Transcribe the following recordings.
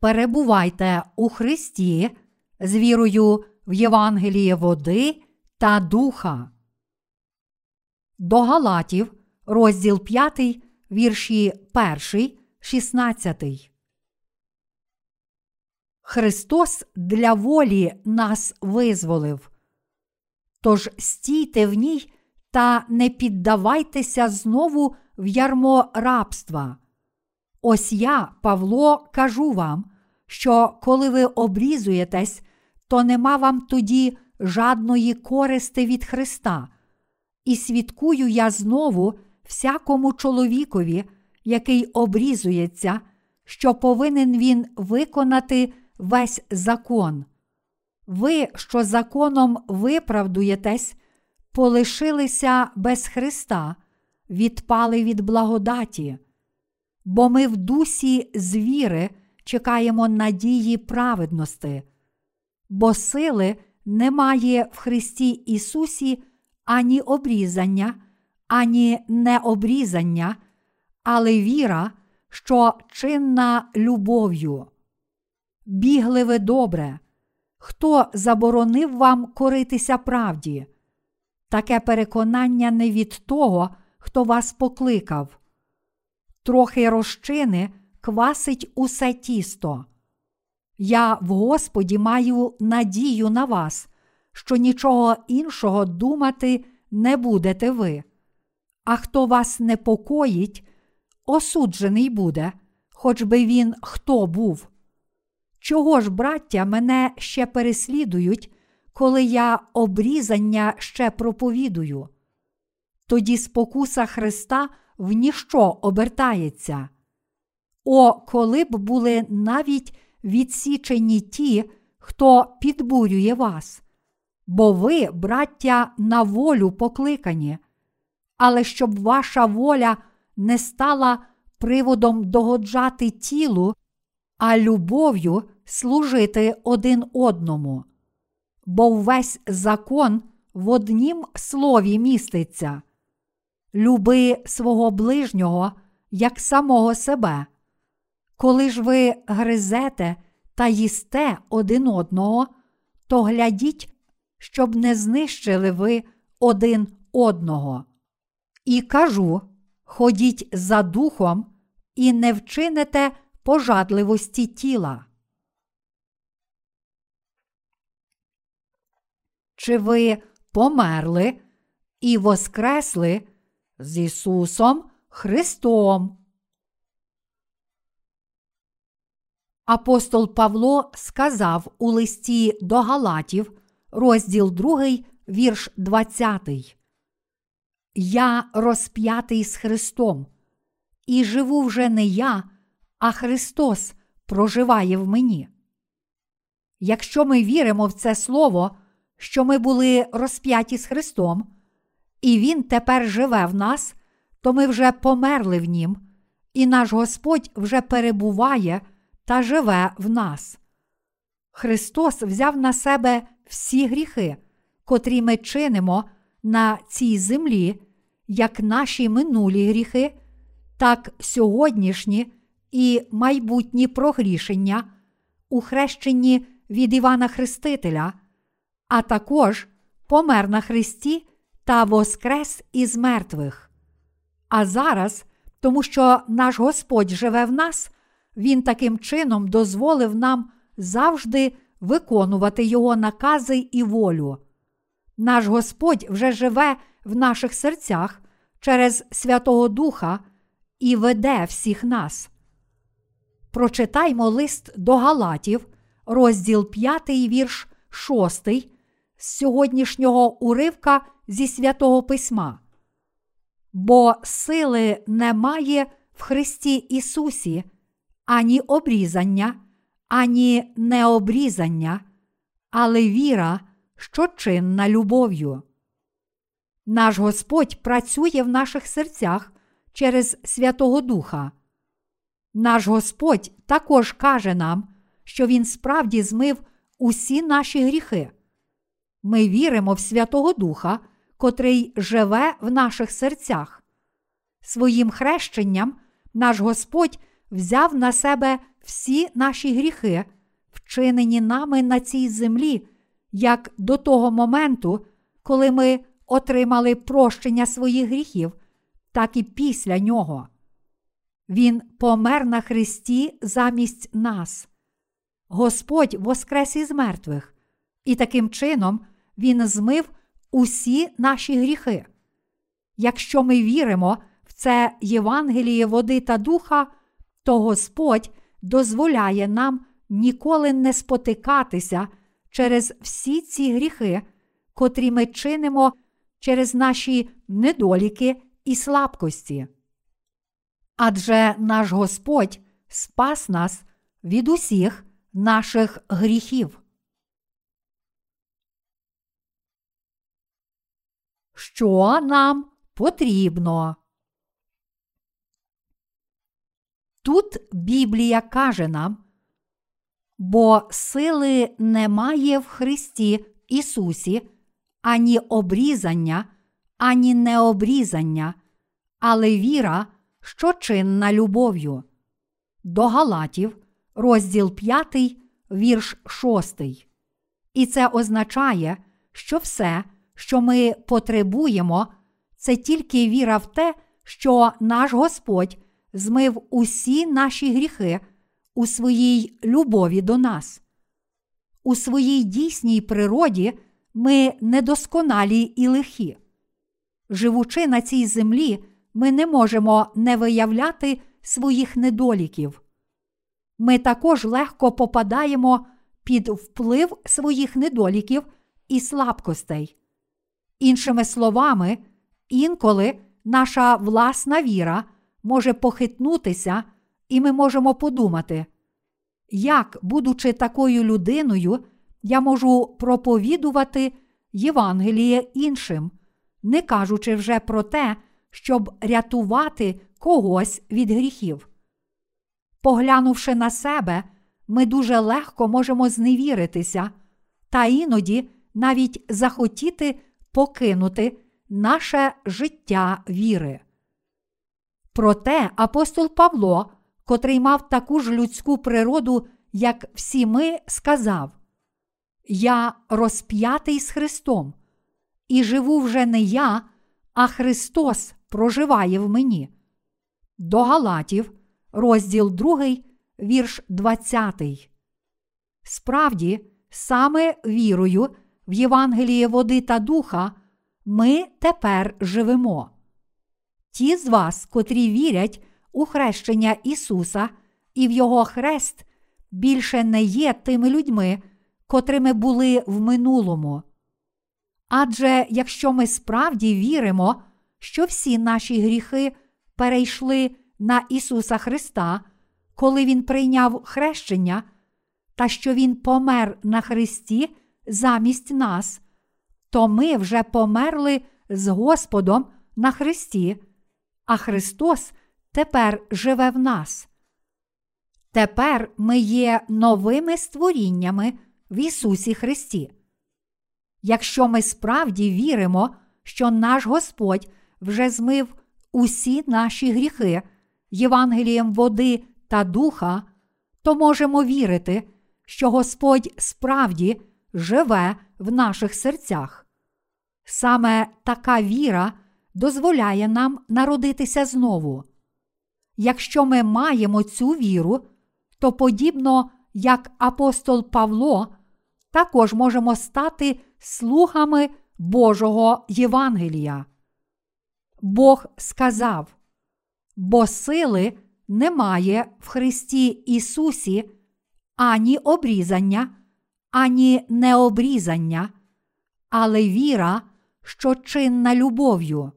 перебувайте у Христі з вірою в Євангеліє води та духа. До Галатів, розділ 5, вірші 1, 16. Христос для волі нас визволив. Тож стійте в ній та не піддавайтеся знову в ярмо рабства. Ось я, Павло, кажу вам, що коли ви обрізуєтесь, то нема вам тоді жадної користи від Христа, і свідкую я знову всякому чоловікові, який обрізується, що повинен він виконати весь закон. Ви, що законом виправдуєтесь, полишилися без Христа, відпали від благодаті, бо ми в дусі звіри чекаємо надії праведності, бо сили немає в Христі Ісусі ані обрізання, ані необрізання, але віра, що чинна любов'ю. Бігли ви добре, хто заборонив вам коритися правді? Таке переконання не від того, хто вас покликав. Трохи розчини квасить усе тісто. Я в Господі маю надію на вас, що нічого іншого думати не будете ви. А хто вас непокоїть, осуджений буде, хоч би він хто був. Чого ж, браття, мене ще переслідують, коли я обрізання ще проповідую? Тоді спокуса Христа в ніщо обертається. О, коли б були навіть відсічені ті, хто підбурює вас, бо ви, браття, на волю покликані, але щоб ваша воля не стала приводом догоджати тілу, а любов'ю служити один одному. Бо весь закон в однім слові міститься люби свого ближнього як самого себе. Коли ж ви гризете та їсте один одного, то глядіть, щоб не знищили ви один одного. І кажу: ходіть за духом і не вчините пожадливості тіла. Чи ви померли і воскресли з Ісусом Христом? Апостол Павло сказав у листі до Галатів, розділ 2, вірш 20. Я розп'ятий з Христом, і живу вже не я, а Христос проживає в мені. Якщо ми віримо в це Слово, що ми були розп'яті з Христом, і Він тепер живе в нас, то ми вже померли в Нім, і наш Господь вже перебуває та живе в нас. Христос взяв на себе всі гріхи, котрі ми чинимо на цій землі, як наші минулі гріхи, так сьогоднішні і майбутні прогрішення у хрещенні від Івана Хрестителя, а також помер на Христі та воскрес із мертвих. А зараз, тому що наш Господь живе в нас, Він таким чином дозволив нам завжди виконувати Його накази і волю. Наш Господь вже живе в наших серцях через Святого Духа і веде всіх нас. Прочитаймо лист до Галатів, розділ 5, вірш 6 з сьогоднішнього уривка зі святого Письма. Бо сили немає в Христі Ісусі, ані обрізання, ані необрізання, але віра, що чинна любов'ю. Наш Господь працює в наших серцях через Святого Духа. Наш Господь також каже нам, що Він справді змив усі наші гріхи. Ми віримо в Святого Духа, котрий живе в наших серцях. Своїм хрещенням наш Господь взяв на себе всі наші гріхи, вчинені нами на цій землі, як до того моменту, коли ми отримали прощення своїх гріхів, так і після нього. Він помер на Христі замість нас. Господь воскрес із мертвих, і таким чином Він змив усі наші гріхи. Якщо ми віримо в це Євангеліє води та духа, то Господь дозволяє нам ніколи не спотикатися через всі ці гріхи, котрі ми чинимо через наші недоліки і слабкості. Адже наш Господь спас нас від усіх наших гріхів. Що нам потрібно? Тут Біблія каже нам, бо сили немає в Христі Ісусі, ані обрізання, ані необрізання, але віра, що чинна любов'ю. До Галатів, розділ 5, вірш 6. І це означає, що все, що ми потребуємо, це тільки віра в те, що наш Господь змив усі наші гріхи у своїй любові до нас. У своїй дійсній природі ми недосконалі і лихі. Живучи на цій землі, ми не можемо не виявляти своїх недоліків. Ми також легко попадаємо під вплив своїх недоліків і слабкостей. Іншими словами, інколи наша власна віра може похитнутися, і ми можемо подумати, як, будучи такою людиною, я можу проповідувати Євангеліє іншим, не кажучи вже про те, щоб рятувати когось від гріхів. Поглянувши на себе, ми дуже легко можемо зневіритися та іноді навіть захотіти покинути наше життя віри. Проте апостол Павло, котрий мав таку ж людську природу, як всі ми, сказав: Я розп'ятий з Христом, і живу вже не я, а Христос проживає в мені. До Галатів, розділ 2, вірш 20. Справді, саме вірою в Євангеліє води та духа ми тепер живемо. Ті з вас, котрі вірять у хрещення Ісуса і в Його хрест, більше не є тими людьми, котрими були в минулому. Адже якщо ми справді віримо, що всі наші гріхи перейшли на Ісуса Христа, коли Він прийняв хрещення, та що Він помер на Христі замість нас, то ми вже померли з Господом на Христі, а Христос тепер живе в нас. Тепер ми є новими створіннями в Ісусі Христі. Якщо ми справді віримо, що наш Господь вже змив усі наші гріхи Євангелієм води та духа, то можемо вірити, що Господь справді живе в наших серцях. Саме така віра дозволяє нам народитися знову. Якщо ми маємо цю віру, то подібно як апостол Павло, також можемо стати слугами Божого Євангелія. Бог сказав, бо сили немає в Христі Ісусі ані обрізання, ані необрізання, але віра, що чинна любов'ю.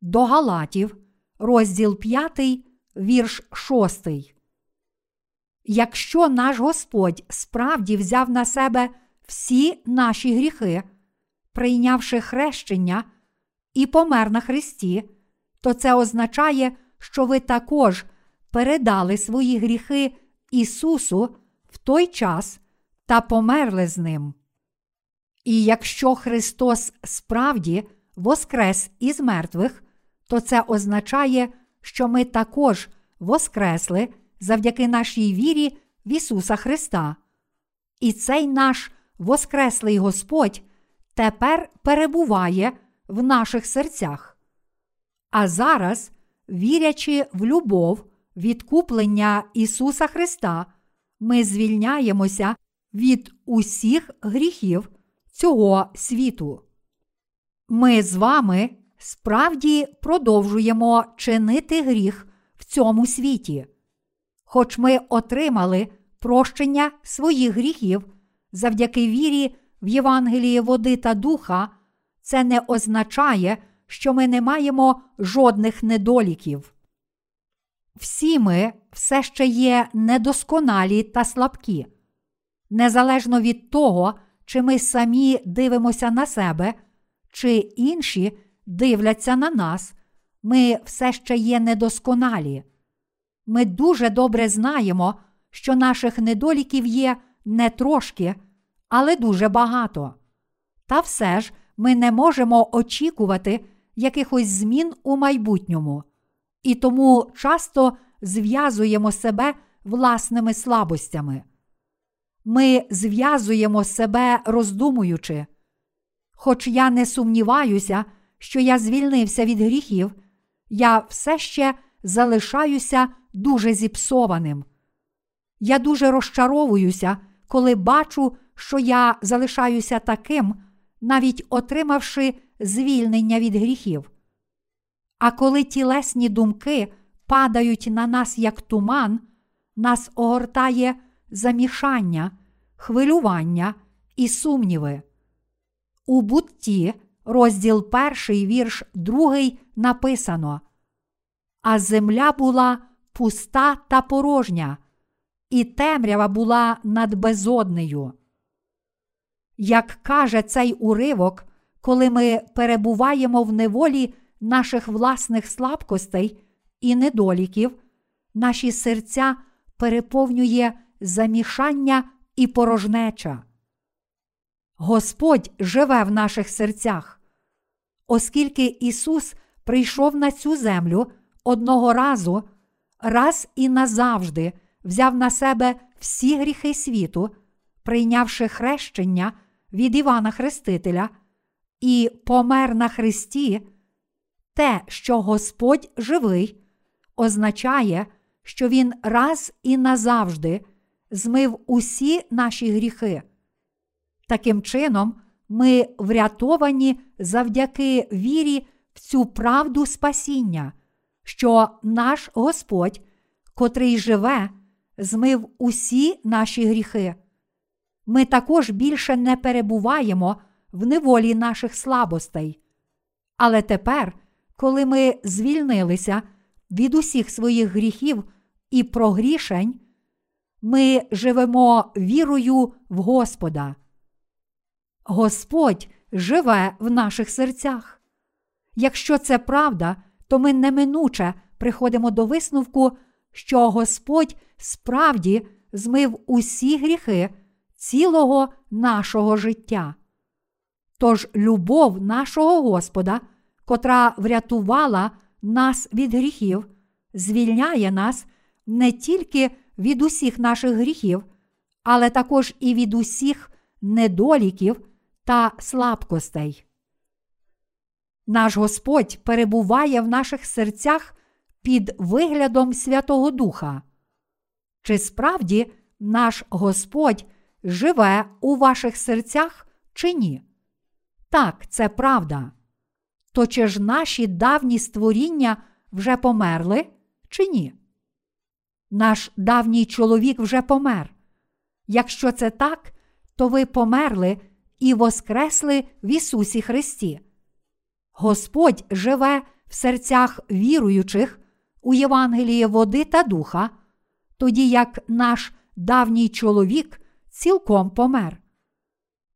До Галатів, розділ 5, вірш 6. Якщо наш Господь справді взяв на себе всі наші гріхи, прийнявши хрещення і помер на Христі, то це означає, що ви також передали свої гріхи Ісусу в той час та померли з Ним. І якщо Христос справді воскрес із мертвих, то це означає, що ми також воскресли завдяки нашій вірі в Ісуса Христа. І цей наш Воскреслий Господь тепер перебуває в наших серцях. А зараз, вірячи в любов, відкуплення Ісуса Христа, ми звільняємося від усіх гріхів цього світу. Ми з вами справді продовжуємо чинити гріх в цьому світі. Хоч ми отримали прощення своїх гріхів завдяки вірі в Євангелії води та духа, це не означає, що ми не маємо жодних недоліків. Всі ми все ще є недосконалі та слабкі. Незалежно від того, чи ми самі дивимося на себе, чи інші дивляться на нас, ми все ще є недосконалі. Ми дуже добре знаємо, що наших недоліків є не трошки, але дуже багато. Та все ж ми не можемо очікувати якихось змін у майбутньому, і тому часто зв'язуємо себе власними слабостями. Ми зв'язуємо себе, роздумуючи. Хоч я не сумніваюся, що я звільнився від гріхів, я все ще залишаюся дуже зіпсованим. Я дуже розчаровуюся, коли бачу, що я залишаюся таким, навіть отримавши звільнення від гріхів. А коли тілесні думки падають на нас як туман, нас огортає замішання, хвилювання і сумніви. У бутті, розділ перший, вірш другий, написано: А земля була пуста та порожня, і темрява була над безоднею. Як каже цей уривок, коли ми перебуваємо в неволі наших власних слабкостей і недоліків, наші серця переповнює замішання і порожнеча. Господь живе в наших серцях. Оскільки Ісус прийшов на цю землю одного разу, раз і назавжди взяв на себе всі гріхи світу, прийнявши хрещення від Івана Хрестителя і помер на Христі, те, що Господь живий, означає, що Він раз і назавжди змив усі наші гріхи. Таким чином, ми врятовані завдяки вірі в цю правду спасіння, що наш Господь, котрий живе, змив усі наші гріхи. Ми також більше не перебуваємо в неволі наших слабостей. Але тепер, коли ми звільнилися від усіх своїх гріхів і прогрішень, ми живемо вірою в Господа. Господь живе в наших серцях. Якщо це правда, то ми неминуче приходимо до висновку, що Господь справді змив усі гріхи цілого нашого життя. Тож любов нашого Господа, котра врятувала нас від гріхів, звільняє нас не тільки від усіх наших гріхів, але також і від усіх недоліків та слабкостей. Наш Господь перебуває в наших серцях під виглядом Святого Духа. Чи справді наш Господь живе у ваших серцях чи ні? Так, це правда. То чи ж наші давні створіння вже померли, чи ні? Наш давній чоловік вже помер. Якщо це так, то ви померли і воскресли в Ісусі Христі. Господь живе в серцях віруючих у Євангелії води та духа, тоді як наш давній чоловік цілком помер.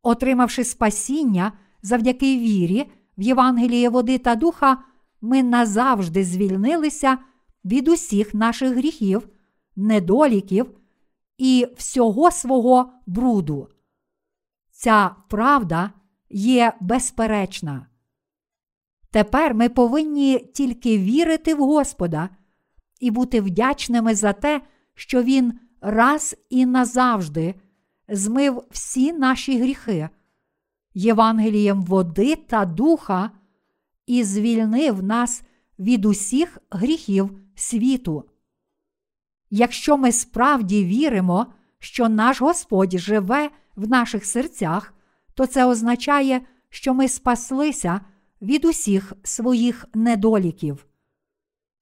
Отримавши спасіння завдяки вірі в Євангеліє води та духа, ми назавжди звільнилися від усіх наших гріхів, недоліків і всього свого бруду. Ця правда є безперечна. Тепер ми повинні тільки вірити в Господа і бути вдячними за те, що Він раз і назавжди змив всі наші гріхи, Євангелієм води та духа і звільнив нас від усіх гріхів світу. Якщо ми справді віримо, що наш Господь живе в наших серцях, то це означає, що ми спаслися від усіх своїх недоліків.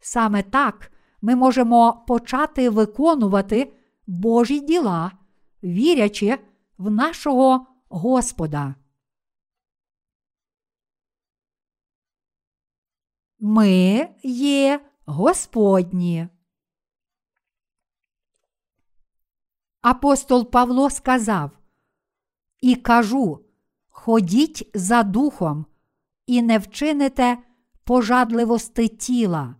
Саме так ми можемо почати виконувати Божі діла, вірячи в нашого Господа. Ми є Господні. Апостол Павло сказав: І кажу: ходіть за духом, і не вчините пожадливости тіла.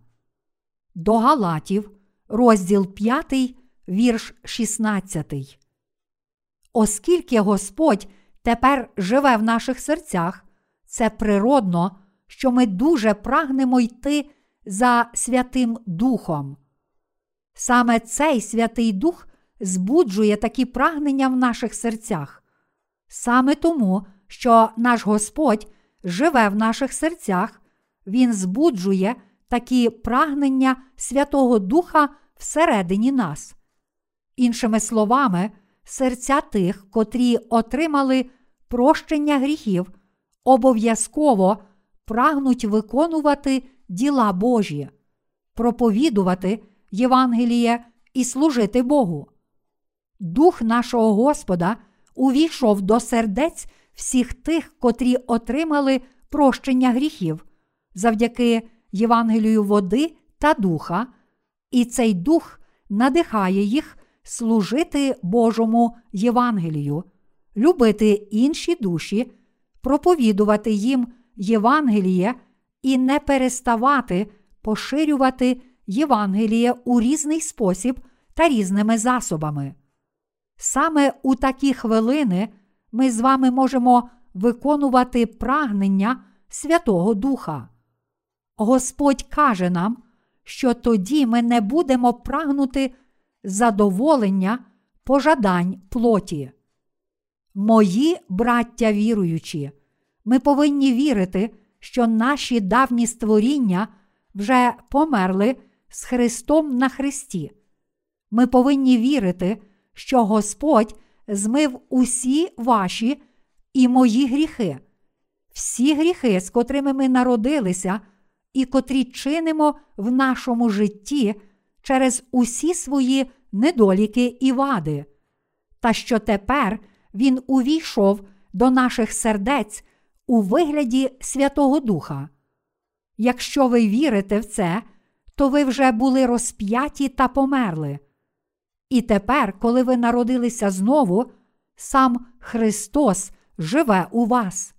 До Галатів, розділ 5, вірш 16. Оскільки Господь тепер живе в наших серцях, це природно, що ми дуже прагнемо йти за Святим Духом. Саме цей Святий Дух збуджує такі прагнення в наших серцях. Саме тому, що наш Господь живе в наших серцях, Він збуджує такі прагнення Святого Духа всередині нас. Іншими словами, серця тих, котрі отримали прощення гріхів, обов'язково прагнуть виконувати діла Божі, проповідувати Євангеліє і служити Богу. Дух нашого Господа увійшов до сердець всіх тих, котрі отримали прощення гріхів завдяки Євангелію води та духа, і цей дух надихає їх служити Божому Євангелію, любити інші душі, проповідувати їм Євангеліє і не переставати поширювати Євангеліє у різний спосіб та різними засобами. Саме у такі хвилини ми з вами можемо виконувати прагнення Святого Духа. Господь каже нам, що тоді ми не будемо прагнути задоволення пожадань плоті. Мої браття віруючі, ми повинні вірити, що наші давні створіння вже померли з Христом на Христі. Ми повинні вірити, що Господь змив усі ваші і мої гріхи, всі гріхи, з котрими ми народилися, і котрі чинимо в нашому житті через усі свої недоліки і вади, та що тепер Він увійшов до наших сердець у вигляді Святого Духа. Якщо ви вірите в це, то ви вже були розп'яті та померли. І тепер, коли ви народилися знову, сам Христос живе у вас.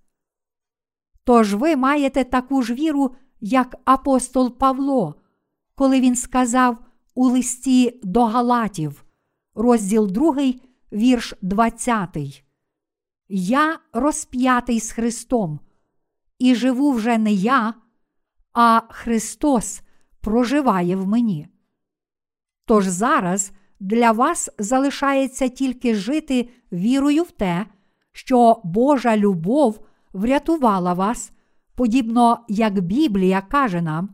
Тож ви маєте таку ж віру, як апостол Павло, коли він сказав у листі до Галатів, розділ 2, вірш 20. Я розп'ятий з Христом, і живу вже не я, а Христос проживає в мені. Тож зараз для вас залишається тільки жити вірою в те, що Божа любов врятувала вас, подібно як Біблія каже нам,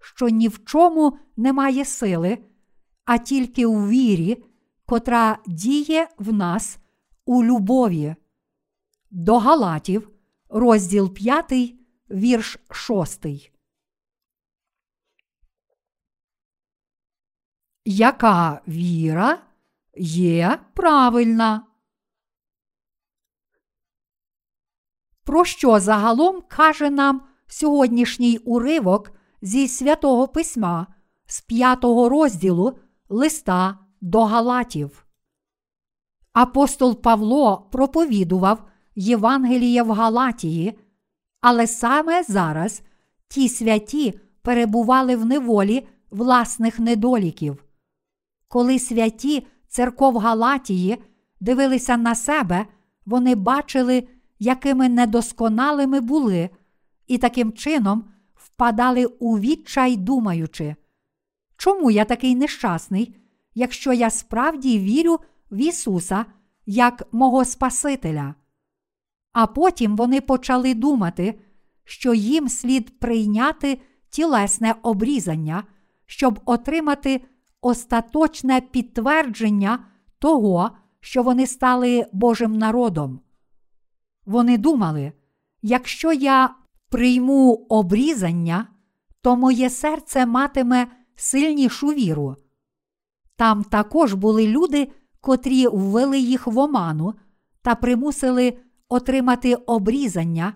що ні в чому немає сили, а тільки у вірі, котра діє в нас у любові. До Галатів, розділ 5, вірш 6. Яка віра є правильна? Про що загалом каже нам сьогоднішній уривок зі святого письма з п'ятого розділу листа до Галатів? Апостол Павло проповідував Євангеліє в Галатії, але саме зараз ті святі перебували в неволі власних недоліків. Коли святі церков Галатії дивилися на себе, вони бачили, якими недосконалими були, і таким чином впадали у відчай, думаючи, чому я такий нещасний, якщо я справді вірю в Ісуса як мого Спасителя. А потім вони почали думати, що їм слід прийняти тілесне обрізання, щоб отримати остаточне підтвердження того, що вони стали Божим народом. Вони думали, якщо я прийму обрізання, то моє серце матиме сильнішу віру. Там також були люди, котрі ввели їх в оману та примусили отримати обрізання,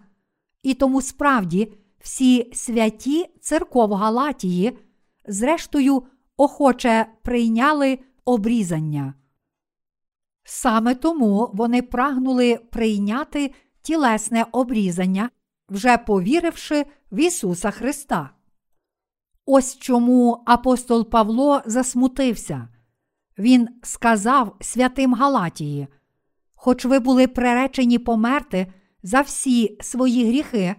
і тому справді всі святі церков Галатії, зрештою, охоче прийняли обрізання. Саме тому вони прагнули прийняти тілесне обрізання, вже повіривши в Ісуса Христа. Ось чому апостол Павло засмутився. Він сказав святим Галатії: Хоч ви були приречені померти за всі свої гріхи,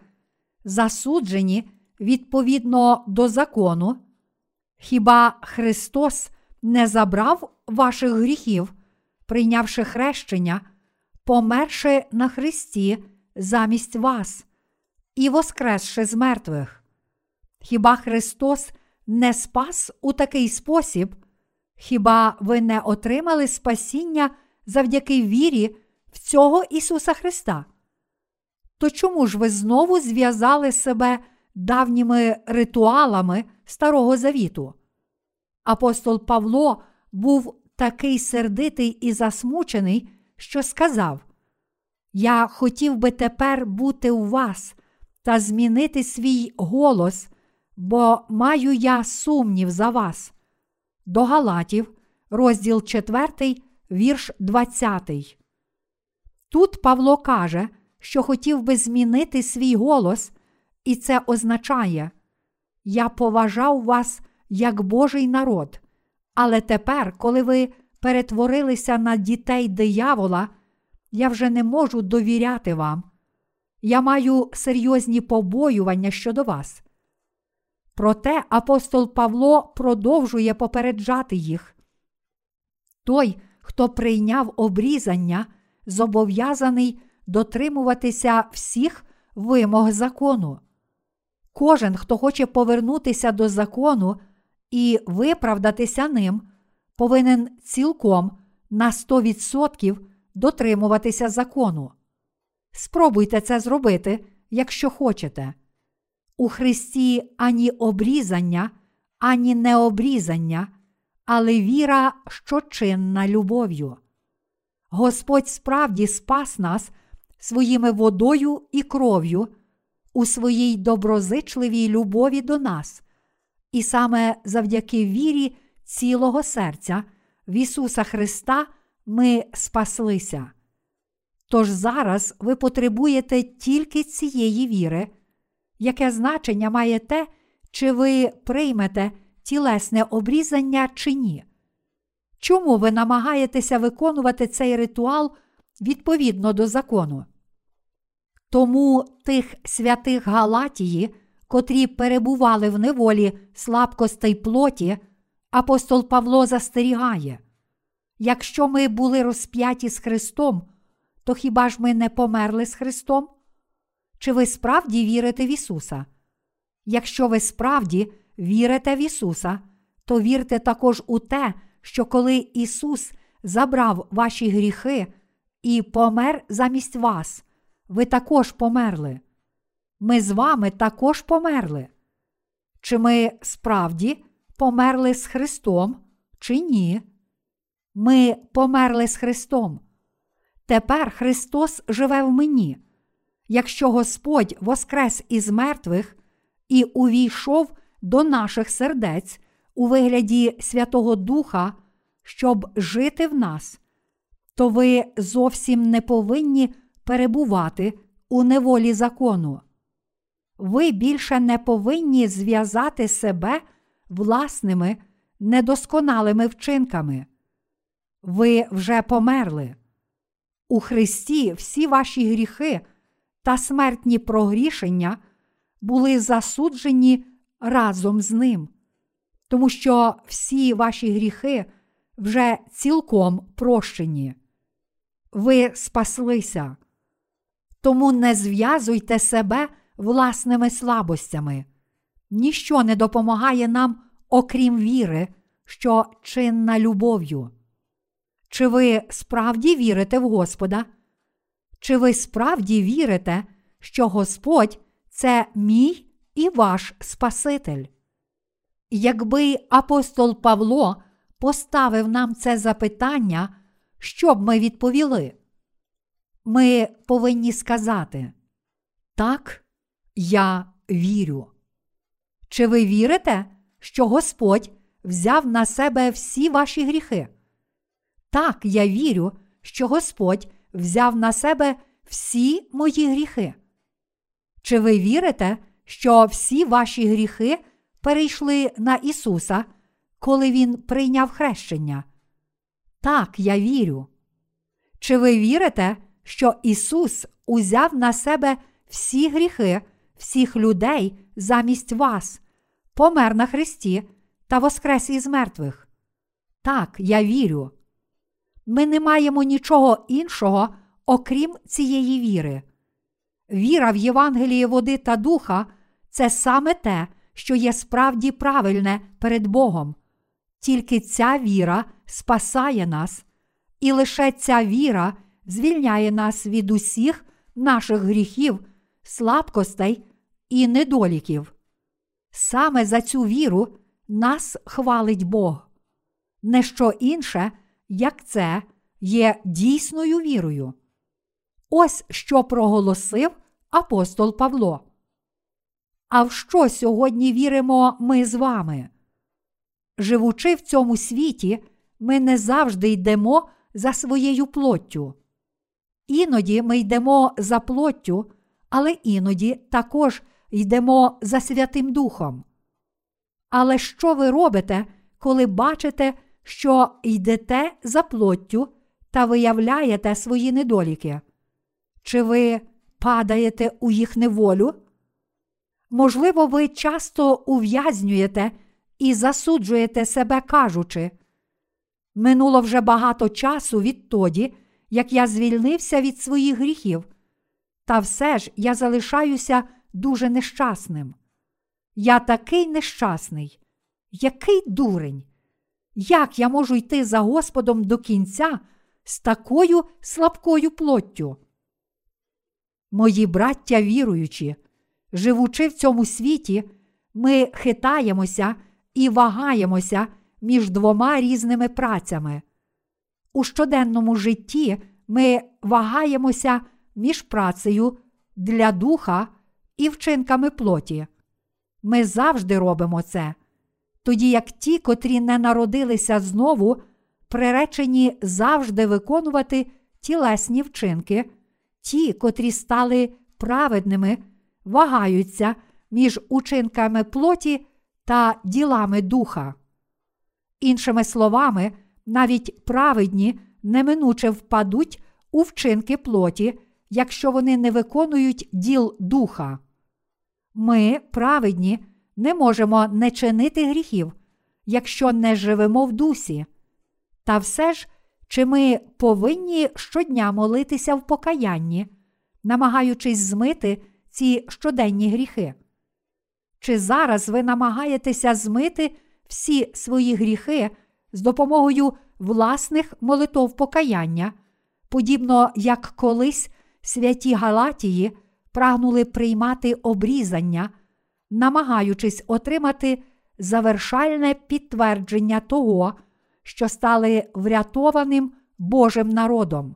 засуджені відповідно до закону, хіба Христос не забрав ваших гріхів, прийнявши хрещення, померши на Христі замість вас і воскресши з мертвих? Хіба Христос не спас у такий спосіб? Хіба ви не отримали спасіння завдяки вірі в цього Ісуса Христа? То чому ж ви знову зв'язали себе давніми ритуалами Старого Завіту? Апостол Павло був такий сердитий і засмучений, що сказав: Я хотів би тепер бути у вас та змінити свій голос, бо маю я сумнів за вас. До Галатів, розділ 4, вірш 20. Тут Павло каже, що хотів би змінити свій голос, і це означає: Я поважав вас як Божий народ, але тепер, коли ви перетворилися на дітей диявола, я вже не можу довіряти вам. Я маю серйозні побоювання щодо вас. Проте апостол Павло продовжує попереджати їх. Той, хто прийняв обрізання, зобов'язаний дотримуватися всіх вимог закону. Кожен, хто хоче повернутися до закону і виправдатися ним, повинен цілком на 100% дотримуватися закону. Спробуйте це зробити, якщо хочете. У Христі ані обрізання, ані необрізання, але віра, що чинна любов'ю. Господь справді спас нас своїми водою і кров'ю у своїй доброзичливій любові до нас, і саме завдяки вірі цілого серця в Ісуса Христа ми спаслися. Тож зараз ви потребуєте тільки цієї віри, яке значення має те, чи ви приймете тілесне обрізання чи ні. Чому ви намагаєтеся виконувати цей ритуал відповідно до закону? Тому тих святих Галатії, котрі перебували в неволі слабкостей плоті, апостол Павло застерігає: якщо ми були розп'яті з Христом, то хіба ж ми не померли з Христом? Чи ви справді вірите в Ісуса? Якщо ви справді вірите в Ісуса, то вірте також у те, що коли Ісус забрав ваші гріхи і помер замість вас, ви також померли. Ми з вами також померли. Чи ми справді померли з Христом, чи ні? Ми померли з Христом. Тепер Христос живе в мені. Якщо Господь воскрес із мертвих і увійшов до наших сердець у вигляді Святого Духа, щоб жити в нас, то ви зовсім не повинні перебувати у неволі закону. Ви більше не повинні зв'язати себе власними недосконалими вчинками. Ви вже померли. У Христі всі ваші гріхи та смертні прогрішення були засуджені разом з ним, тому що всі ваші гріхи вже цілком прощені. Ви спаслися. Тому не зв'язуйте себе власними слабостями. Ніщо не допомагає нам, окрім віри, що чинна любов'ю. Чи ви справді вірите в Господа? Чи ви справді вірите, що Господь це мій і ваш Спаситель? Якби апостол Павло поставив нам це запитання, що б ми відповіли? Ми повинні сказати: Так, я вірю. Чи ви вірите, що Господь взяв на себе всі ваші гріхи? Так, я вірю, що Господь взяв на себе всі мої гріхи. Чи ви вірите, що всі ваші гріхи перейшли на Ісуса, коли Він прийняв хрещення? Так, я вірю. Чи ви вірите, що Ісус узяв на себе всі гріхи, всіх людей замість вас, помер на Христі та воскрес із мертвих? Так, я вірю. Ми не маємо нічого іншого, окрім цієї віри. Віра в Євангеліє води та духа це саме те, що є справді правильне перед Богом. Тільки ця віра спасає нас, і лише ця віра звільняє нас від усіх наших гріхів, слабкостей і недоліків. Саме за цю віру нас хвалить Бог. Не що інше, як це є дійсною вірою. Ось що проголосив апостол Павло. А в що сьогодні віримо ми з вами? Живучи в цьому світі, ми не завжди йдемо за своєю плоттю. Іноді ми йдемо за плоттю, але іноді також йдемо за Святим Духом. Але що ви робите, коли бачите, що йдете за плоттю та виявляєте свої недоліки? Чи ви падаєте у їх неволю? Можливо, ви часто ув'язнюєте і засуджуєте себе, кажучи. Минуло вже багато часу відтоді, як я звільнився від своїх гріхів, та все ж я залишаюся дуже нещасним. Я такий нещасний, який дурень. Як я можу йти за Господом до кінця з такою слабкою плоттю? Мої браття віруючі, живучи в цьому світі, ми хитаємося і вагаємося між двома різними працями. У щоденному житті ми вагаємося між працею для духа і вчинками плоті. Ми завжди робимо це, тоді як ті, котрі не народилися знову, приречені завжди виконувати тілесні вчинки, ті, котрі стали праведними, вагаються між учинками плоті та ділами духа. Іншими словами, навіть праведні неминуче впадуть у вчинки плоті, якщо вони не виконують діл духа. Ми, праведні, не можемо не чинити гріхів, якщо не живемо в дусі. Та все ж, чи ми повинні щодня молитися в покаянні, намагаючись змити ці щоденні гріхи? Чи зараз ви намагаєтеся змити всі свої гріхи з допомогою власних молитов покаяння, подібно як колись святі Галатії прагнули приймати обрізання, намагаючись отримати завершальне підтвердження того, що стали врятованим Божим народом.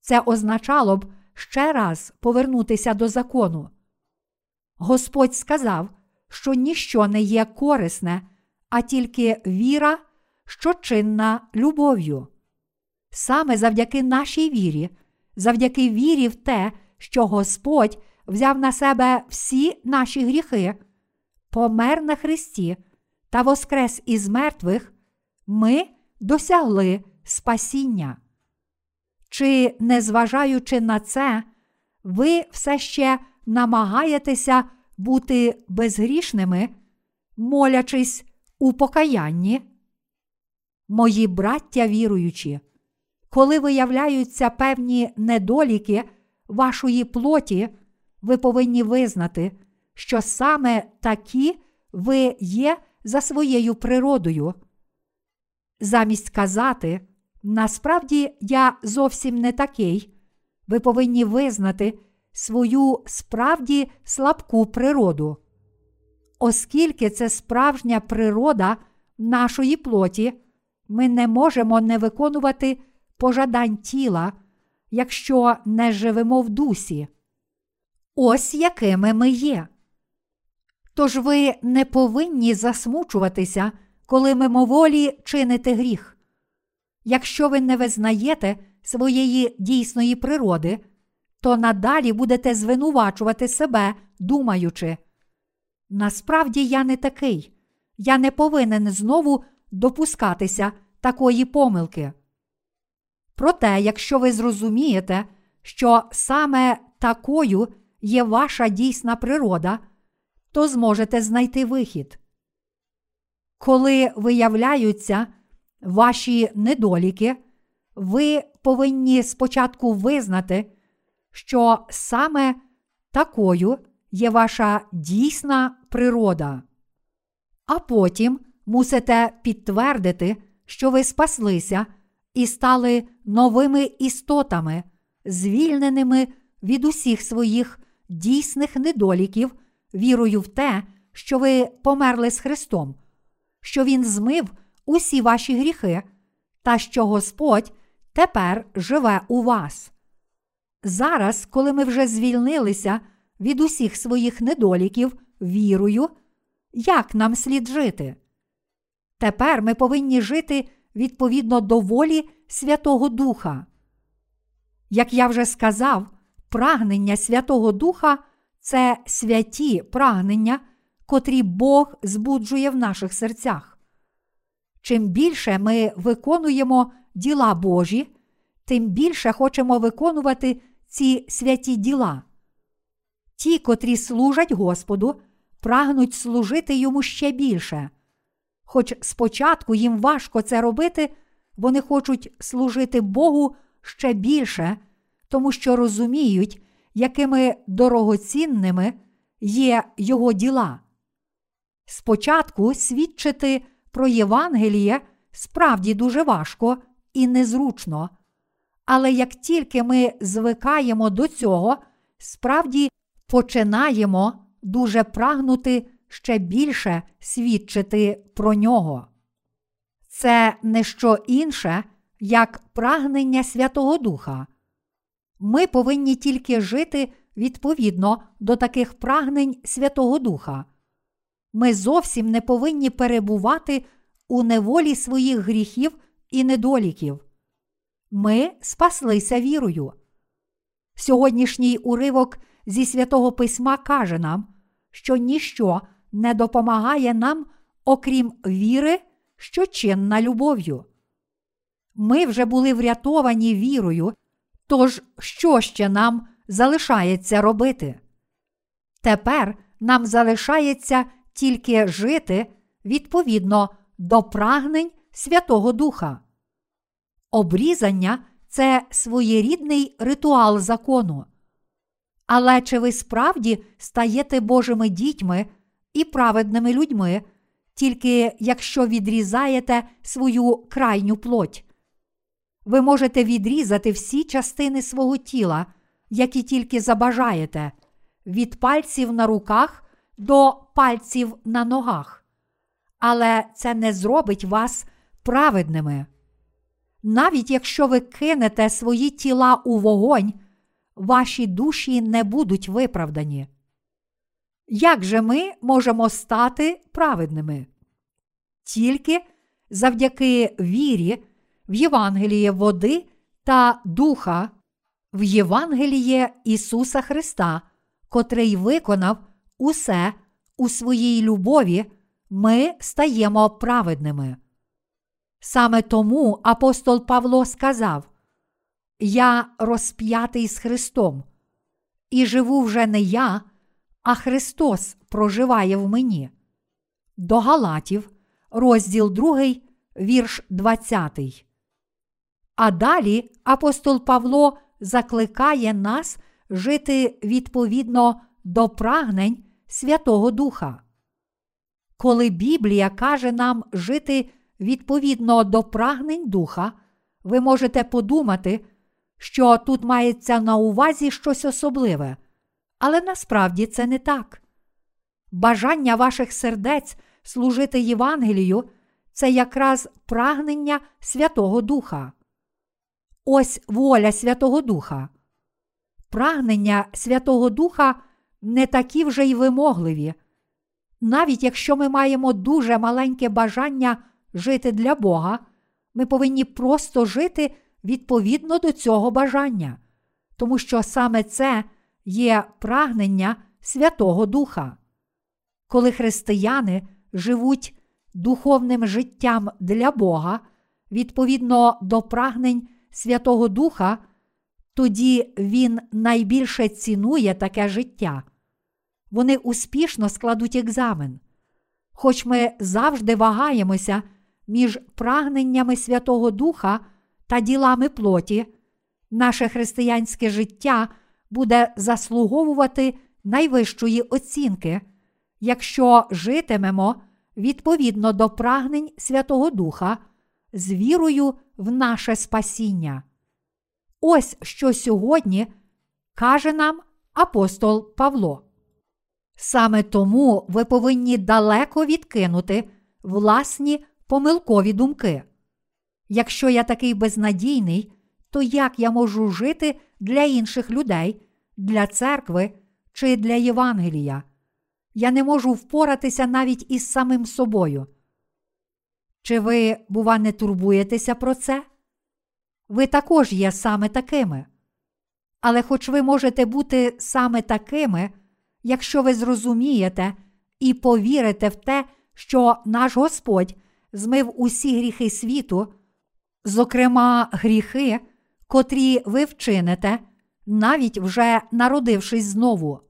Це означало б ще раз повернутися до закону. Господь сказав, що ніщо не є корисне, а тільки віра, що чинна любов'ю. Саме завдяки нашій вірі, завдяки вірі в те, що Господь взяв на себе всі наші гріхи, помер на Христі та воскрес із мертвих, ми досягли спасіння. Чи, незважаючи на це, ви все ще намагаєтеся бути безгрішними, молячись у покаянні? Мої браття віруючі, коли виявляються певні недоліки вашої плоті, ви повинні визнати, що саме такі ви є за своєю природою. Замість казати, насправді я зовсім не такий, ви повинні визнати свою справді слабку природу. Оскільки це справжня природа нашої плоті, ми не можемо не виконувати пожадань тіла, якщо не живемо в дусі. Ось якими ми є. Тож ви не повинні засмучуватися, коли мимоволі чините гріх. Якщо ви не визнаєте своєї дійсної природи, то надалі будете звинувачувати себе, думаючи. Насправді я не такий, я не повинен знову допускатися такої помилки. Проте, якщо ви зрозумієте, що саме такою є ваша дійсна природа, то зможете знайти вихід. Коли виявляються ваші недоліки, ви повинні спочатку визнати, що саме такою є ваша дійсна природа, а потім мусите підтвердити, що ви спаслися і стали новими істотами, звільненими від усіх своїх дійсних недоліків, вірою в те, що ви померли з Христом, що Він змив усі ваші гріхи, та що Господь тепер живе у вас. Зараз, коли ми вже звільнилися від усіх своїх недоліків вірою, як нам слід жити? Тепер ми повинні жити відповідно до волі Святого Духа. Як я вже сказав, прагнення Святого Духа це святі прагнення, котрі Бог збуджує в наших серцях. Чим більше ми виконуємо діла Божі, тим більше хочемо виконувати ці святі діла. Ті, котрі служать Господу, прагнуть служити йому ще більше. Хоч спочатку їм важко це робити, вони хочуть служити Богу ще більше, тому що розуміють, якими дорогоцінними є його діла. Спочатку свідчити про Євангеліє справді дуже важко і незручно. Але як тільки ми звикаємо до цього, справді починаємо дуже прагнути ще більше свідчити про нього. Це не що інше, як прагнення Святого Духа. Ми повинні тільки жити відповідно до таких прагнень Святого Духа. Ми зовсім не повинні перебувати у неволі своїх гріхів і недоліків. Ми спаслися вірою. Сьогоднішній уривок зі святого письма каже нам, що ніщо не допомагає нам, окрім віри, що чинна любов'ю. Ми вже були врятовані вірою, тож що ще нам залишається робити? Тепер нам залишається тільки жити відповідно до прагнень Святого Духа. Обрізання це своєрідний ритуал закону. Але чи ви справді стаєте Божими дітьми і праведними людьми, тільки якщо відрізаєте свою крайню плоть? Ви можете відрізати всі частини свого тіла, які тільки забажаєте, від пальців на руках до пальців на ногах. Але це не зробить вас праведними. Навіть якщо ви кинете свої тіла у вогонь, ваші душі не будуть виправдані. Як же ми можемо стати праведними? Тільки завдяки вірі в Євангеліє води та духа, в Євангеліє Ісуса Христа, котрий виконав усе у своїй любові, ми стаємо праведними. Саме тому апостол Павло сказав: Я розп'ятий з Христом, і живу вже не я, а Христос проживає в мені. До Галатів, розділ 2, вірш 20. А далі апостол Павло закликає нас жити відповідно до прагнень Святого Духа. Коли Біблія каже нам жити відповідно до прагнень Духа, ви можете подумати, що тут мається на увазі щось особливе, але насправді це не так. Бажання ваших сердець служити Євангелію це якраз прагнення Святого Духа. Ось воля Святого Духа. Прагнення Святого Духа не такі вже й вимогливі. Навіть якщо ми маємо дуже маленьке бажання жити для Бога, ми повинні просто жити відповідно до цього бажання, тому що саме це є прагнення Святого Духа. Коли християни живуть духовним життям для Бога, відповідно до прагнень Святого Духа, тоді Він найбільше цінує таке життя. Вони успішно складуть екзамен. Хоч ми завжди вагаємося між прагненнями Святого Духа та ділами плоті, наше християнське життя буде заслуговувати найвищої оцінки, якщо житимемо відповідно до прагнень Святого Духа з вірою в наше спасіння. Ось що сьогодні каже нам апостол Павло. Саме тому ви повинні далеко відкинути власні помилкові думки. Якщо я такий безнадійний, то як я можу жити для інших людей, для церкви чи для Євангелія? Я не можу впоратися навіть із самим собою. Чи ви, бува, не турбуєтеся про це? Ви також є саме такими. Але хоч ви можете бути саме такими, якщо ви зрозумієте і повірите в те, що наш Господь змив усі гріхи світу, зокрема гріхи, котрі ви вчините, навіть вже народившись знову.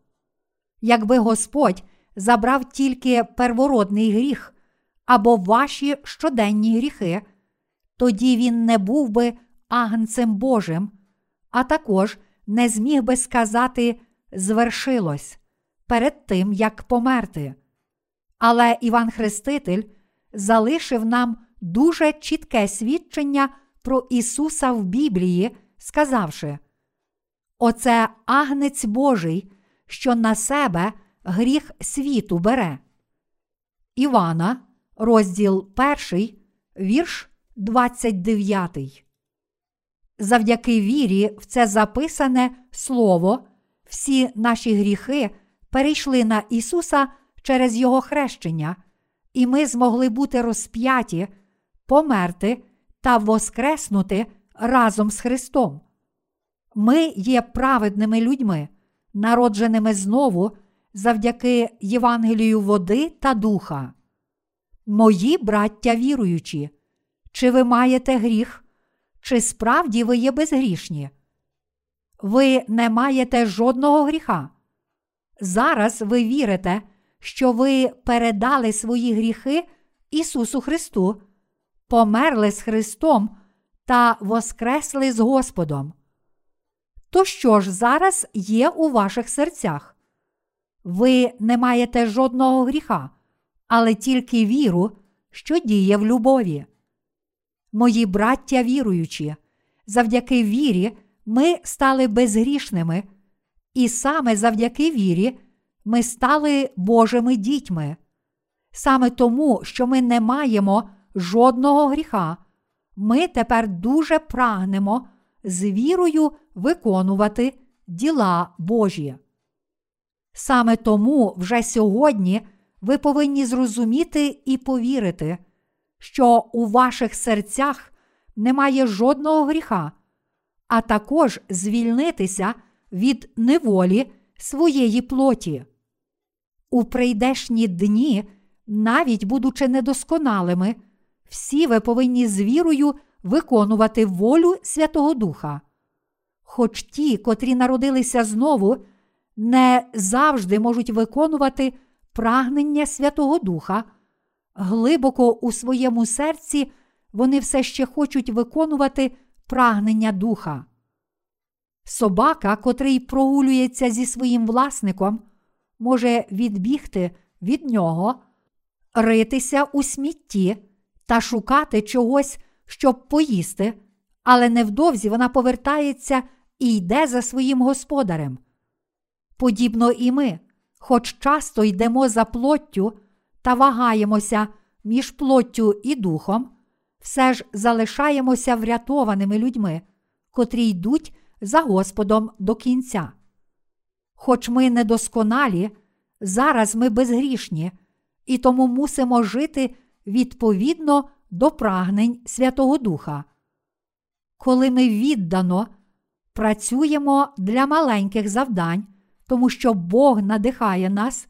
Якби Господь забрав тільки первородний гріх або ваші щоденні гріхи, тоді він не був би агнцем Божим, а також не зміг би сказати звершилось перед тим, як померти. Але Іван Хреститель залишив нам дуже чітке свідчення про Ісуса в Біблії, сказавши: Оце агнець Божий, що на себе гріх світу бере. Івана, розділ 1, вірш 29. Завдяки вірі в це записане Слово, всі наші гріхи перейшли на Ісуса через Його хрещення, і ми змогли бути розп'яті, померти та воскреснути разом з Христом. Ми є праведними людьми, народженими знову завдяки Євангелію води та духа. Мої браття віруючі, чи ви маєте гріх, чи справді ви є безгрішні? Ви не маєте жодного гріха. Зараз ви вірите, що ви передали свої гріхи Ісусу Христу, померли з Христом та воскресли з Господом. То що ж зараз є у ваших серцях? Ви не маєте жодного гріха, але тільки віру, що діє в любові. Мої браття віруючі, завдяки вірі ми стали безгрішними, і саме завдяки вірі ми стали Божими дітьми. Саме тому, що ми не маємо жодного гріха, ми тепер дуже прагнемо з вірою виконувати діла Божі. Саме тому вже сьогодні ви повинні зрозуміти і повірити, що у ваших серцях немає жодного гріха, а також звільнитися від неволі своєї плоті. У прийдешні дні, навіть будучи недосконалими, всі ви повинні з вірою виконувати волю Святого Духа. Хоч ті, котрі народилися знову, не завжди можуть виконувати прагнення Святого Духа, глибоко у своєму серці вони все ще хочуть виконувати прагнення духа. Собака, котрий прогулюється зі своїм власником, може відбігти від нього, ритися у смітті та шукати чогось, щоб поїсти, але невдовзі вона повертається і йде за своїм господарем. Подібно і ми, хоч часто йдемо за плоттю та вагаємося між плоттю і духом, все ж залишаємося врятованими людьми, котрі йдуть за Господом до кінця. Хоч ми недосконалі, зараз ми безгрішні, і тому мусимо жити відповідно до прагнень Святого Духа. Коли ми віддано працюємо для маленьких завдань, тому що Бог надихає нас,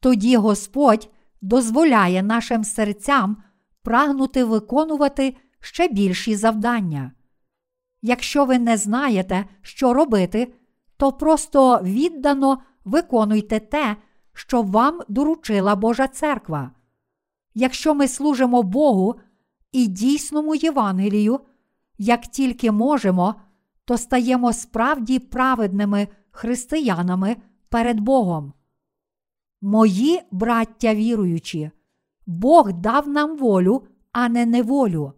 тоді Господь дозволяє нашим серцям прагнути виконувати ще більші завдання. Якщо ви не знаєте, що робити, то просто віддано виконуйте те, що вам доручила Божа церква. Якщо ми служимо Богу і дійсному Євангелію, як тільки можемо, то стаємо справді праведними християнами перед Богом. Мої браття віруючі, Бог дав нам волю, а не неволю.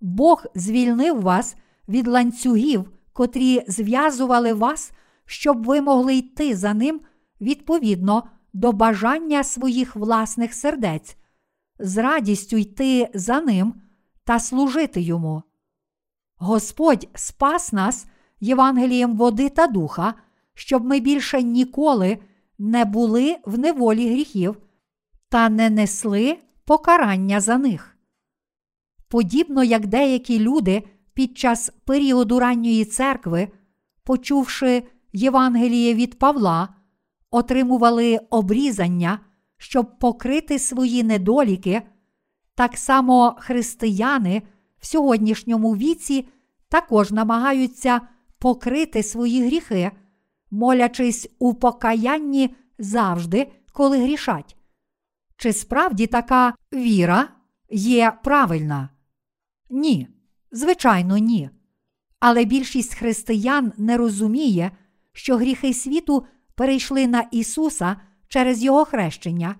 Бог звільнив вас від ланцюгів, котрі зв'язували вас, щоб ви могли йти за ним відповідно до бажання своїх власних сердець, з радістю йти за ним та служити йому. Господь спас нас Євангелієм води та духа, щоб ми більше ніколи не були в неволі гріхів та не несли покарання за них. Подібно як деякі люди під час періоду ранньої церкви, почувши Євангеліє від Павла, отримували обрізання, щоб покрити свої недоліки, так само християни в сьогоднішньому віці також намагаються покрити свої гріхи, молячись у покаянні завжди, коли грішать. Чи справді така віра є правильна? Ні, звичайно, ні. Але більшість християн не розуміє, що гріхи світу перейшли на Ісуса через Його хрещення,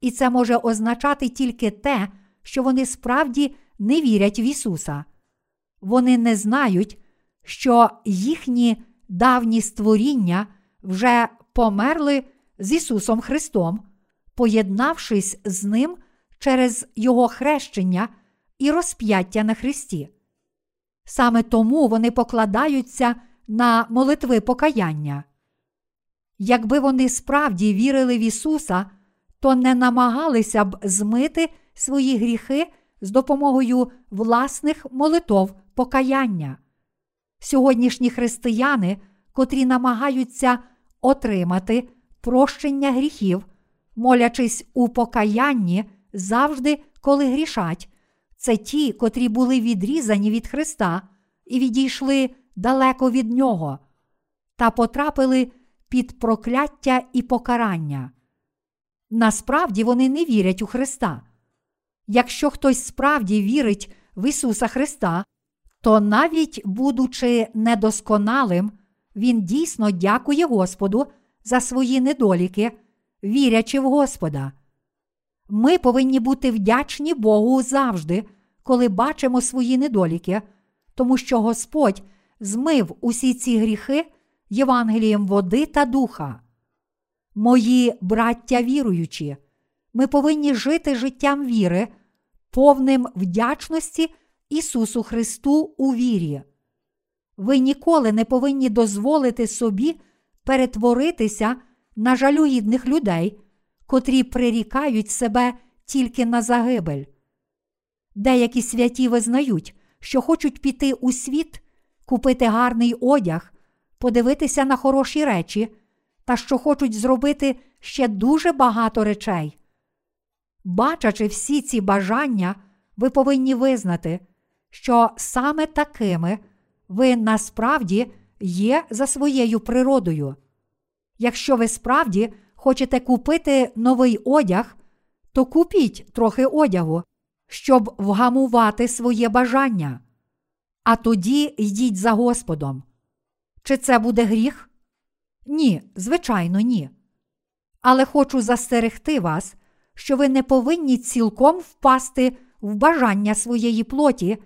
і це може означати тільки те, що вони справді не вірять в Ісуса. Вони не знають, що їхні давні створіння вже померли з Ісусом Христом, поєднавшись з Ним через Його хрещення і розп'яття на Христі. Саме тому вони покладаються на молитви покаяння. Якби вони справді вірили в Ісуса, то не намагалися б змити свої гріхи з допомогою власних молитов покаяння. Сьогоднішні християни, котрі намагаються отримати прощення гріхів, молячись у покаянні завжди, коли грішать, це ті, котрі були відрізані від Христа і відійшли далеко від Нього, та потрапили під прокляття і покарання. Насправді вони не вірять у Христа. Якщо хтось справді вірить в Ісуса Христа, то навіть будучи недосконалим, Він дійсно дякує Господу за свої недоліки, вірячи в Господа. Ми повинні бути вдячні Богу завжди, коли бачимо свої недоліки, тому що Господь змив усі ці гріхи Євангелієм води та духа. Мої браття віруючі, ми повинні жити життям віри, повним вдячності Ісусу Христу у вірі. Ви ніколи не повинні дозволити собі перетворитися на жалюгідних людей, котрі прирікають себе тільки на загибель. Деякі святі визнають, що хочуть піти у світ, купити гарний одяг, подивитися на хороші речі, та що хочуть зробити ще дуже багато речей. Бачачи всі ці бажання, ви повинні визнати, що саме такими ви насправді є за своєю природою. Якщо ви справді хочете купити новий одяг, то купіть трохи одягу, щоб вгамувати своє бажання. А тоді йдіть за Господом. Чи це буде гріх? Ні, звичайно, ні. Але хочу застерегти вас, що ви не повинні цілком впасти в бажання своєї плоті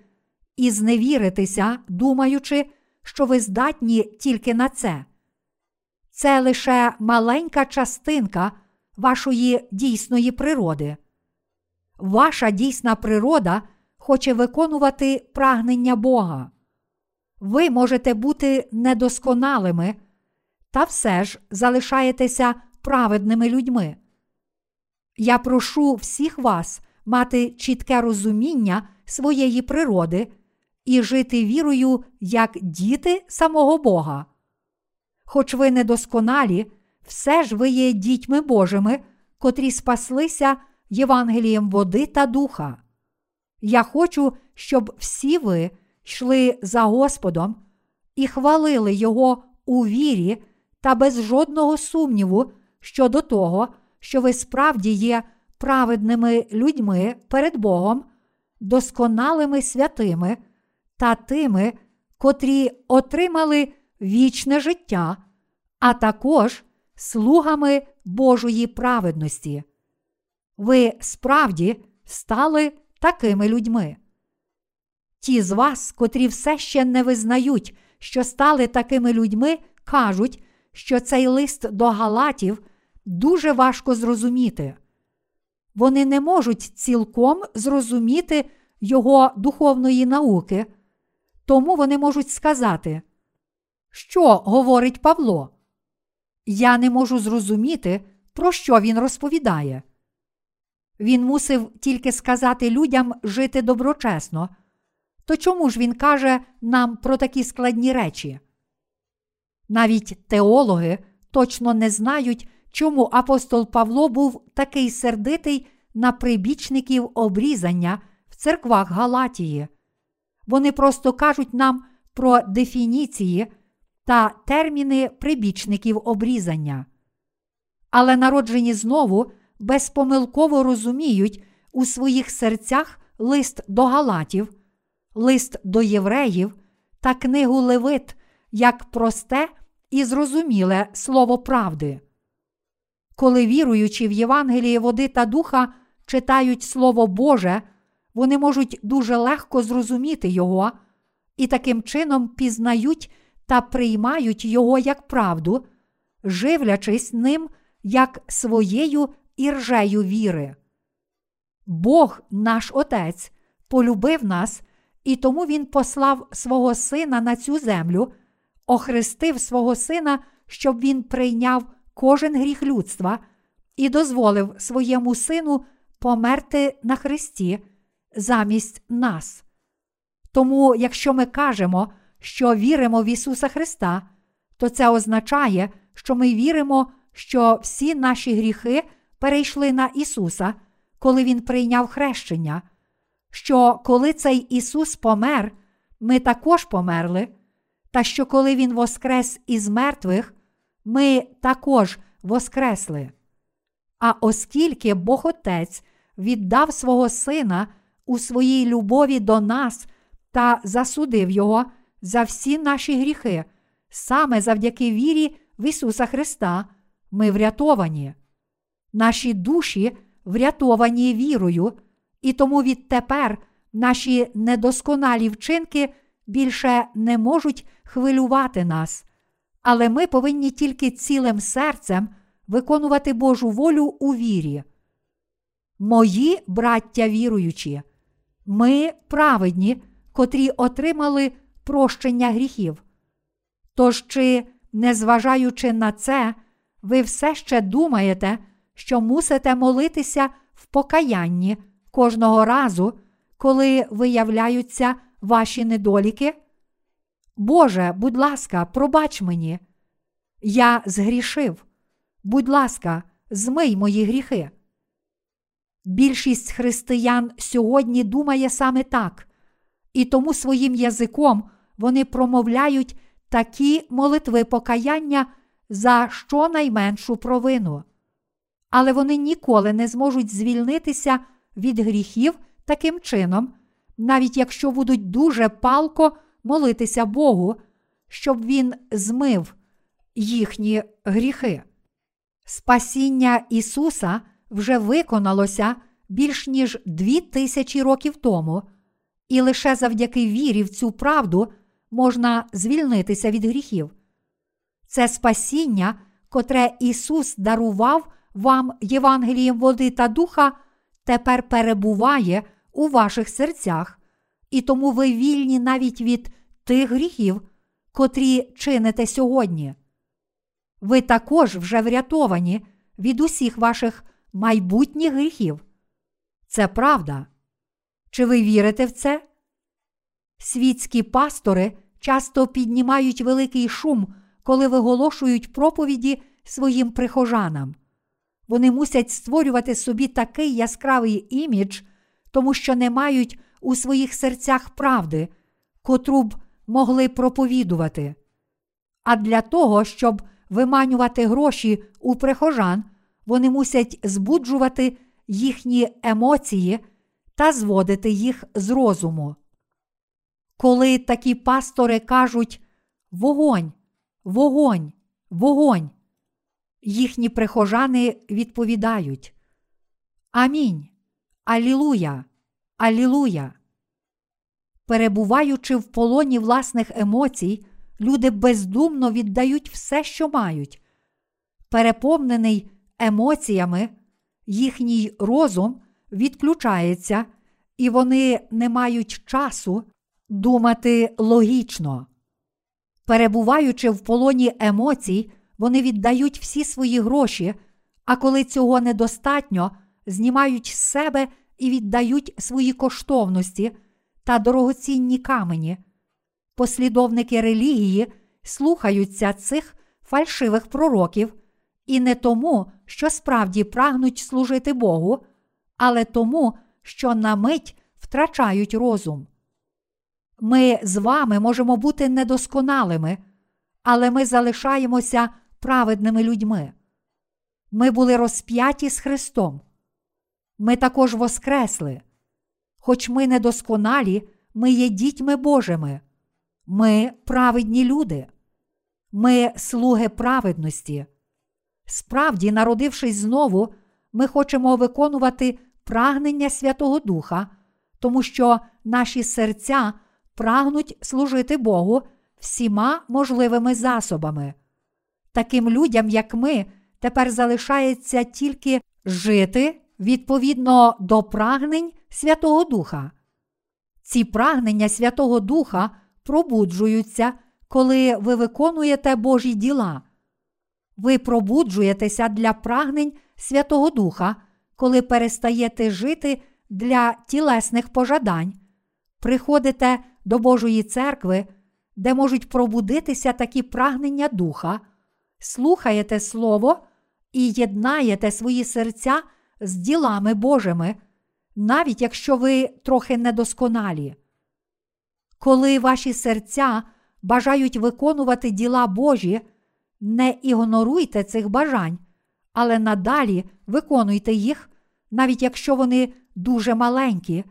і зневіритися, думаючи, що ви здатні тільки на це. Це лише маленька частинка вашої дійсної природи. Ваша дійсна природа хоче виконувати прагнення Бога. Ви можете бути недосконалими, та все ж залишаєтеся праведними людьми. Я прошу всіх вас мати чітке розуміння своєї природи і жити вірою як діти самого Бога. Хоч ви недосконалі, все ж ви є дітьми Божими, котрі спаслися Євангелієм води та духа. Я хочу, щоб всі ви йшли за Господом і хвалили Його у вірі та без жодного сумніву щодо того, що ви справді є праведними людьми перед Богом, досконалими святими та тими, котрі отримали вічне життя, а також слугами Божої праведності. Ви справді стали такими людьми. Ті з вас, котрі все ще не визнають, що стали такими людьми, кажуть, що цей лист до Галатів дуже важко зрозуміти. Вони не можуть цілком зрозуміти його духовної науки, тому вони можуть сказати, що говорить Павло? Я не можу зрозуміти, про що він розповідає. Він мусив тільки сказати людям жити доброчесно. То чому ж він каже нам про такі складні речі? Навіть теологи точно не знають, чому апостол Павло був такий сердитий на прибічників обрізання в церквах Галатії. Вони просто кажуть нам про дефініції та терміни прибічників обрізання. Але народжені знову безпомилково розуміють у своїх серцях лист до Галатів, лист до євреїв та книгу Левит як просте і зрозуміле слово правди. Коли віруючи в Євангеліє води та духа читають Слово Боже, вони можуть дуже легко зрозуміти його і таким чином пізнають та приймають його як правду, живлячись ним як своєю іржею віри. Бог, наш Отець, полюбив нас, і тому Він послав свого Сина на цю землю, охрестив свого Сина, щоб Він прийняв кожен гріх людства і дозволив своєму Сину померти на Христі замість нас. Тому, якщо ми кажемо, що віримо в Ісуса Христа, то це означає, що ми віримо, що всі наші гріхи перейшли на Ісуса, коли Він прийняв хрещення, що коли цей Ісус помер, ми також померли, та що коли Він воскрес із мертвих, ми також воскресли. А оскільки Бог Отець віддав свого Сина у своїй любові до нас та засудив Його за всі наші гріхи, саме завдяки вірі в Ісуса Христа, ми врятовані. Наші душі врятовані вірою, і тому відтепер наші недосконалі вчинки більше не можуть хвилювати нас, але ми повинні тільки цілим серцем виконувати Божу волю у вірі. Мої браття віруючі, ми праведні, котрі отримали прощення гріхів. Тож, чи, незважаючи на це, ви все ще думаєте, що мусите молитися в покаянні кожного разу, коли виявляються ваші недоліки? Боже, будь ласка, пробач мені. Я згрішив. Будь ласка, змий мої гріхи. Більшість християн сьогодні думає саме так, і тому своїм язиком вони промовляють такі молитви покаяння за щонайменшу провину. Але вони ніколи не зможуть звільнитися від гріхів таким чином, навіть якщо будуть дуже палко молитися Богу, щоб Він змив їхні гріхи. Спасіння Ісуса вже виконалося більш ніж дві тисячі років тому, і лише завдяки вірі в цю правду можна звільнитися від гріхів. Це спасіння, котре Ісус дарував вам Євангелієм води та духа, тепер перебуває у ваших серцях, і тому ви вільні навіть від тих гріхів, котрі чините сьогодні. Ви також вже врятовані від усіх ваших майбутніх гріхів. Це правда. Чи ви вірите в це? Світські пастори часто піднімають великий шум, коли виголошують проповіді своїм прихожанам. Вони мусять створювати собі такий яскравий імідж, тому що не мають у своїх серцях правди, котру б могли проповідувати. А для того, щоб виманювати гроші у прихожан, вони мусять збуджувати їхні емоції та зводити їх з розуму. Коли такі пастори кажуть вогонь, вогонь, вогонь, їхні прихожани відповідають Амінь. Алілуя, Алілуя. Перебуваючи в полоні власних емоцій, люди бездумно віддають все, що мають. Переповнений емоціями, їхній розум відключається, і вони не мають часу думати логічно. Перебуваючи в полоні емоцій, вони віддають всі свої гроші, а коли цього недостатньо, знімають з себе і віддають свої коштовності та дорогоцінні камені. Послідовники релігії слухаються цих фальшивих пророків і не тому, що справді прагнуть служити Богу, але тому, що на мить втрачають розум. Ми з вами можемо бути недосконалими, але ми залишаємося праведними людьми. Ми були розп'яті з Христом. Ми також воскресли. Хоч ми недосконалі, ми є дітьми Божими. Ми праведні люди. Ми слуги праведності. Справді, народившись знову, ми хочемо виконувати прагнення Святого Духа, тому що наші серця прагнуть служити Богу всіма можливими засобами. Таким людям, як ми, тепер залишається тільки жити відповідно до прагнень Святого Духа. Ці прагнення Святого Духа пробуджуються, коли ви виконуєте Божі діла. Ви пробуджуєтеся для прагнень Святого Духа, коли перестаєте жити для тілесних пожадань, приходите до Божої церкви, де можуть пробудитися такі прагнення духа, слухаєте Слово і єднаєте свої серця з ділами Божими, навіть якщо ви трохи недосконалі. Коли ваші серця бажають виконувати діла Божі, не ігноруйте цих бажань, але надалі виконуйте їх, навіть якщо вони дуже маленькі,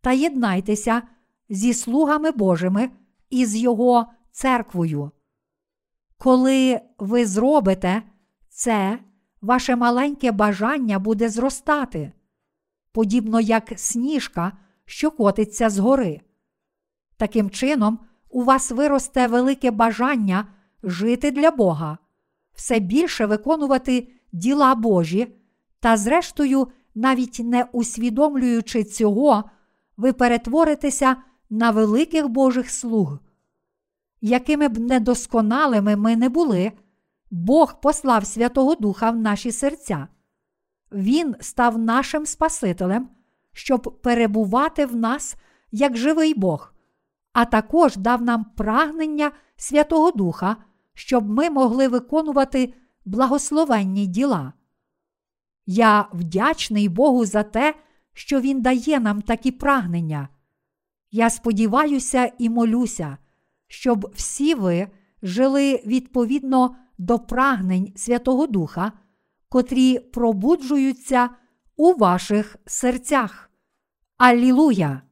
та єднайтеся зі слугами Божими і з Його церквою. Коли ви зробите це, ваше маленьке бажання буде зростати, подібно як сніжка, що котиться згори. Таким чином, у вас виросте велике бажання жити для Бога, все більше виконувати діла Божі, та, зрештою, навіть не усвідомлюючи цього, ви перетворитеся на великих Божих слуг. Якими б недосконалими ми не були, Бог послав Святого Духа в наші серця. Він став нашим Спасителем, щоб перебувати в нас як живий Бог, а також дав нам прагнення Святого Духа, щоб ми могли виконувати благословенні діла. Я вдячний Богу за те, що Він дає нам такі прагнення. Я сподіваюся і молюся, щоб всі ви жили відповідно до прагнень Святого Духа, котрі пробуджуються у ваших серцях. Аллілуя!